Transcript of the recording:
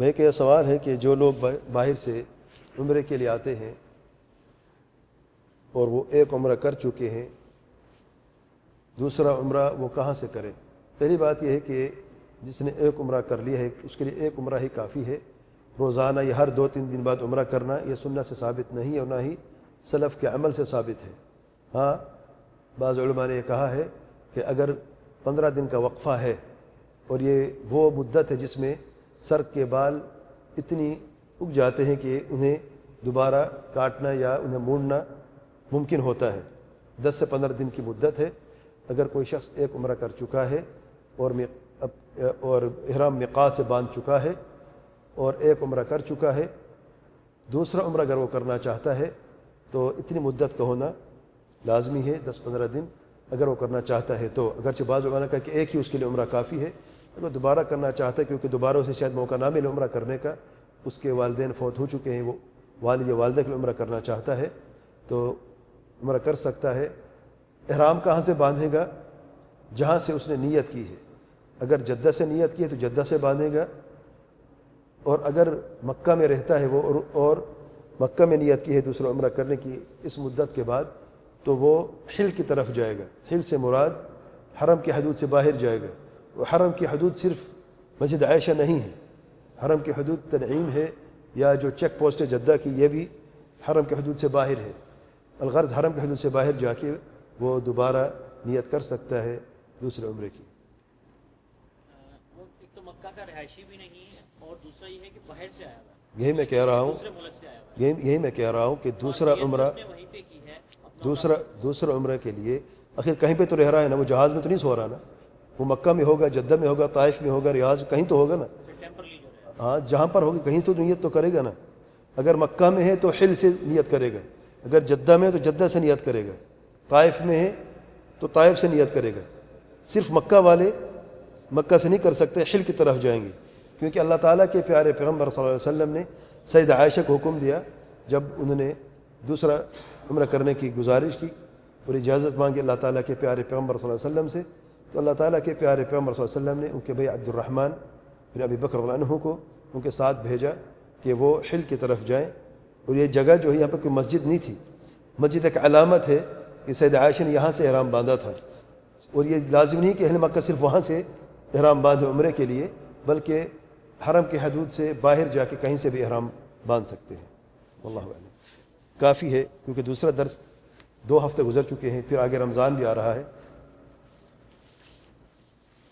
بھائی کہ یہ سوال ہے کہ جو لوگ باہر سے عمرے کے لیے آتے ہیں اور وہ ایک عمرہ کر چکے ہیں، دوسرا عمرہ وہ کہاں سے کریں؟ پہلی بات یہ ہے کہ جس نے ایک عمرہ کر لیا ہے، اس کے لیے ایک عمرہ ہی کافی ہے۔ روزانہ یا ہر دو تین دن بعد عمرہ کرنا یہ سننا سے ثابت نہیں ہے اور نہ ہی سلف کے عمل سے ثابت ہے۔ ہاں بعض علماء نے یہ کہا ہے کہ اگر پندرہ دن کا وقفہ ہے اور یہ وہ مدت ہے جس میں سر کے بال اتنی اگ جاتے ہیں کہ انہیں دوبارہ کاٹنا یا انہیں مونڈنا ممکن ہوتا ہے۔ دس سے پندرہ دن کی مدت ہے۔ اگر کوئی شخص ایک عمرہ کر چکا ہے اور اور احرام مقا سے باندھ چکا ہے اور ایک عمرہ کر چکا ہے، دوسرا عمرہ اگر وہ کرنا چاہتا ہے تو اتنی مدت کا ہونا لازمی ہے۔ دس پندرہ دن اگر وہ کرنا چاہتا ہے تو۔ اگرچہ بعض زمانہ کا کہ ایک ہی اس کے لیے عمرہ کافی ہے۔ اگر دوبارہ کرنا چاہتا ہے، کیونکہ دوبارہ اسے شاید موقع نہ ملے عمرہ کرنے کا، اس کے والدین فوت ہو چکے ہیں، وہ والد یا والدہ کے لیے عمرہ کرنا چاہتا ہے، تو عمرہ کر سکتا ہے۔ احرام کہاں سے باندھے گا؟ جہاں سے اس نے نیت کی ہے۔ اگر جدہ سے نیت کی ہے تو جدہ سے باندھے گا۔ اور اگر مکہ میں رہتا ہے وہ، اور مکہ میں نیت کی ہے دوسرا عمرہ کرنے کی اس مدت کے بعد، تو وہ حل کی طرف جائے گا۔ حل سے مراد حرم کی حدود سے باہر جائے گا۔ حرم کی حدود صرف مسجد عائشہ نہیں ہے۔ حرم کی حدود تنعیم ہے یا جو چیک پوسٹ ہے جدہ کی یہ بھی حرم کی حدود سے باہر ہے۔ الغرض حرم کی حدود سے باہر جا کے وہ دوبارہ نیت کر سکتا ہے دوسرے عمرے کی۔ یہی میں کہہ رہا ہوں، یہی میں کہہ رہا ہوں کہ دوسرا عمرہ دوسرا دوسرا عمرہ کے لیے آخر کہیں پہ تو رہ رہا ہے نا، وہ جہاز میں تو نہیں سو رہا نا۔ وہ مکہ میں ہوگا، جدہ میں ہوگا، طائف میں ہوگا، ریاض، کہیں تو ہوگا نا؟ ہاں جہاں پر ہوگا کہیں تو نیت تو کرے گا نا؟ اگر مکہ میں ہے تو حل سے نیت کرے گا، اگر جدہ میں ہے تو جدہ سے نیت کرے گا، طائف میں ہے تو طائف سے نیت کرے گا۔ صرف مکہ والے مکہ سے نہیں کر سکتے، حل کی طرف جائیں گے۔ کیونکہ اللہ تعالیٰ کے پیارے پیغمبر صلی اللہ علیہ وسلم نے سید عائشہ کو حکم دیا، جب انہوں نے دوسرا عمرہ کرنے کی گزارش کی اور اجازت مانگی اللہ تعالیٰ کے پیارے پیغمبر صلی اللہ علیہ وسلم سے تو اللہ تعالیٰ کے پیارے پیغمبر صلی اللہ علیہ وسلم نے ان کے بھائی عبد الرحمن پھر ابی بکر عنہ کو ان کے ساتھ بھیجا کہ وہ حل کی طرف جائیں اور یہ جگہ جو ہے یہاں پہ کوئی مسجد نہیں تھی۔ مسجد ایک علامت ہے کہ سید عائشہ نے یہاں سے احرام باندھا تھا۔ اور یہ لازم نہیں کہ اہل مکہ صرف وہاں سے احرام باندھے عمرے کے لیے، بلکہ حرم کے حدود سے باہر جا کے کہیں سے بھی احرام باندھ سکتے ہیں۔ اللہ علیہ کافی ہے کیونکہ دوسرا درس دو ہفتے گزر چکے ہیں، پھر آگے رمضان بھی آ رہا ہے۔